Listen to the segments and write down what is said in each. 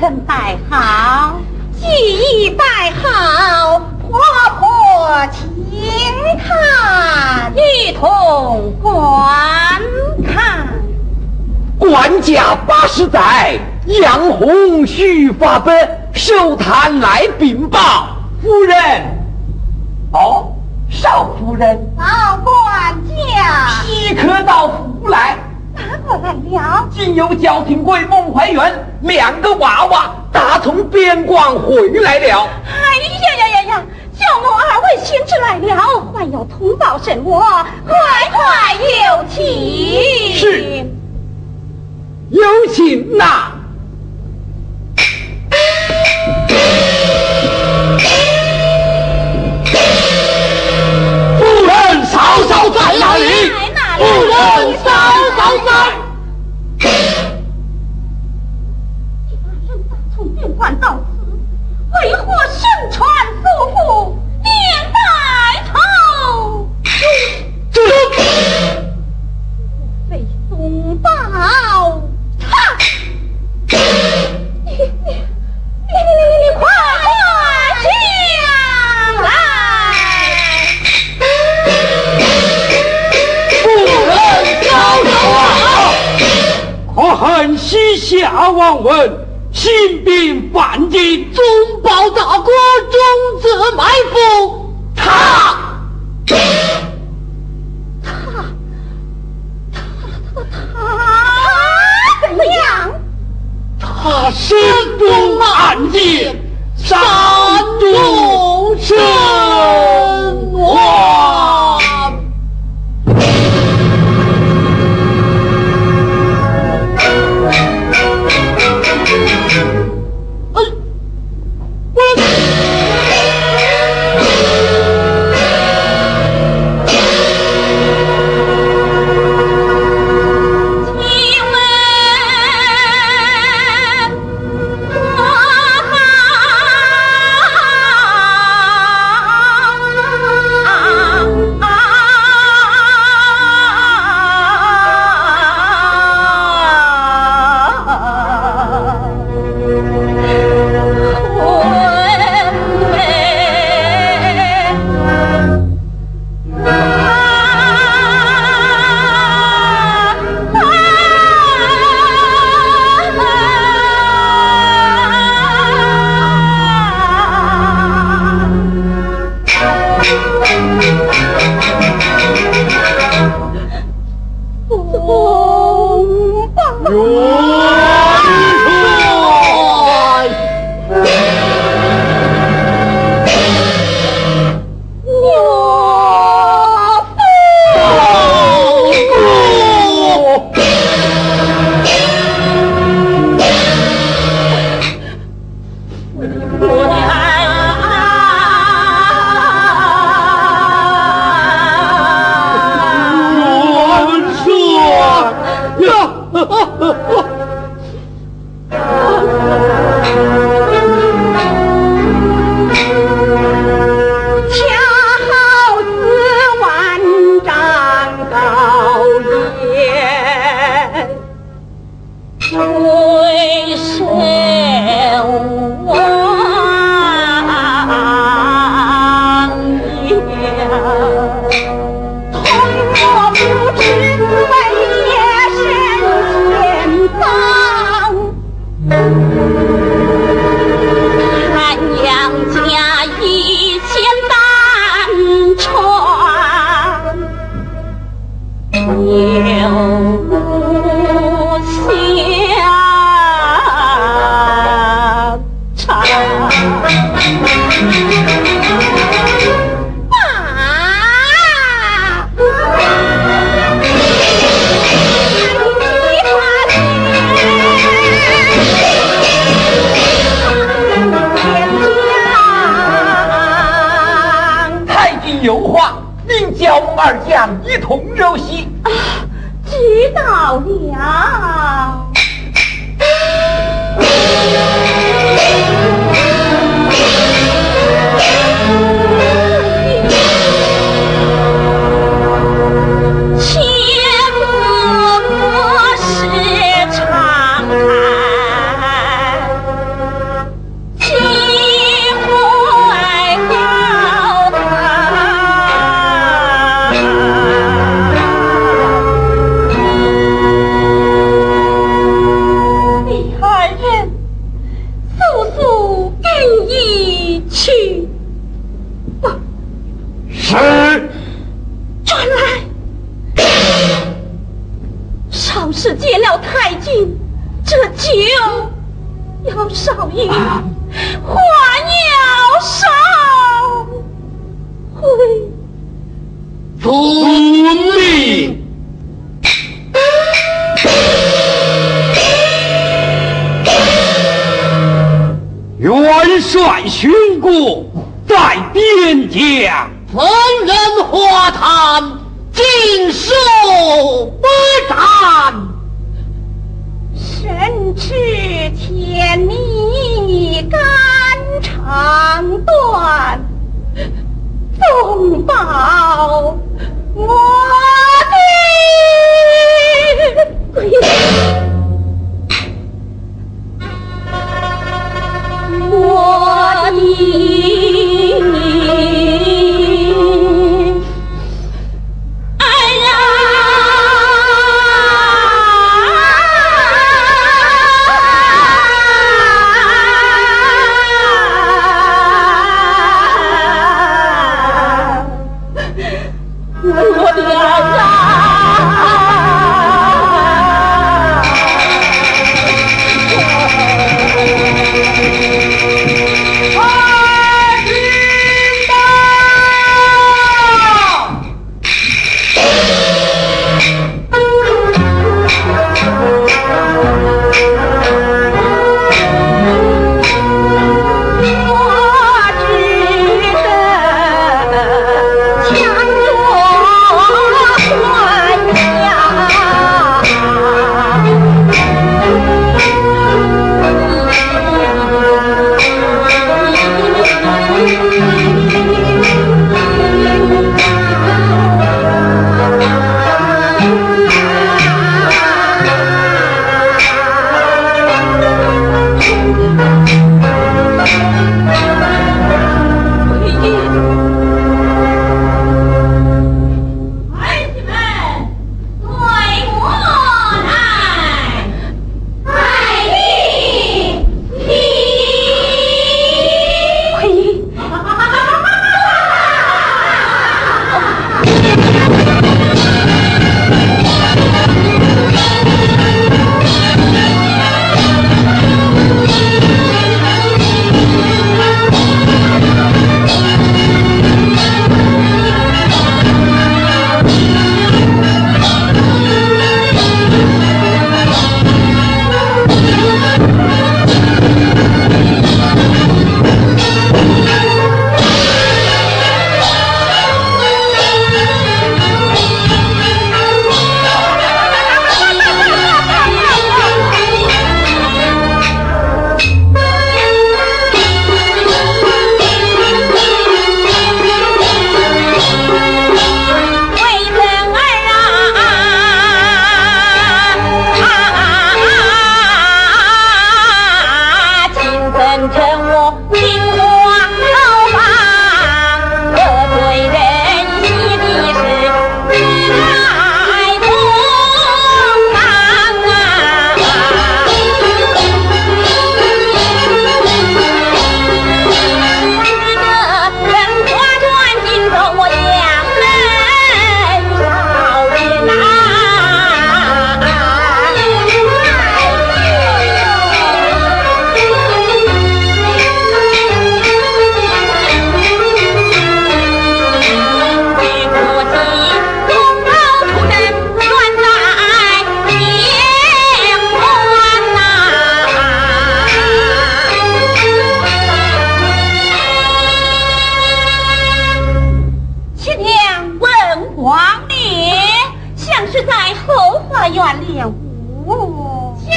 曾代好，记忆代好，婆婆请看，一同观看。管家八十载，杨红须发奔，寿坛来禀报夫人。哦，少夫人，老管家，岂可到府来。哪个来了？今有焦廷贵、孟怀元两个娃娃，打从边关回来了。哎呀呀呀呀！叫我二位先知来了，还要通报什么？快快有请。是。有请呐。夫人嫂嫂在哪里？夫人嫂嫂在。人打从边关到西夏王文兴兵犯境，忠报大国，终自埋伏。他，他，他，他怎么样？他身中暗箭，山中身在边疆，逢人花谈，尽收不战。神知天命肝肠断，纵报我我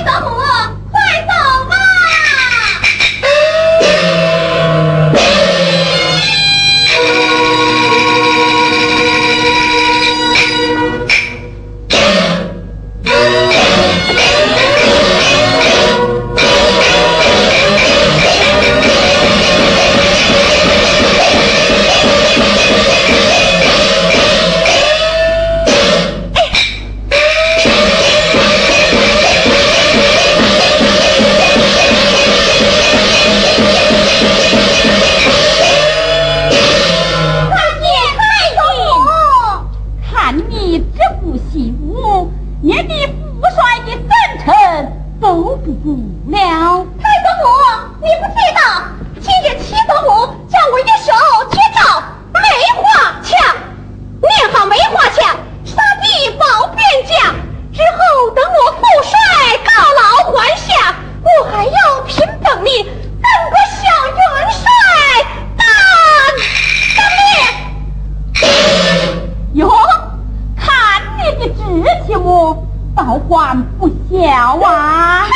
你我第五，也的父帅的分臣都不顾了。太祖母，你不知道，今日七祖母叫我一手接造梅花枪，练好梅花枪，杀敌保边疆。之后等我父帅告老还乡，我还要凭本领当个小元帅。志气么？倒还不小啊！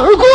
国中将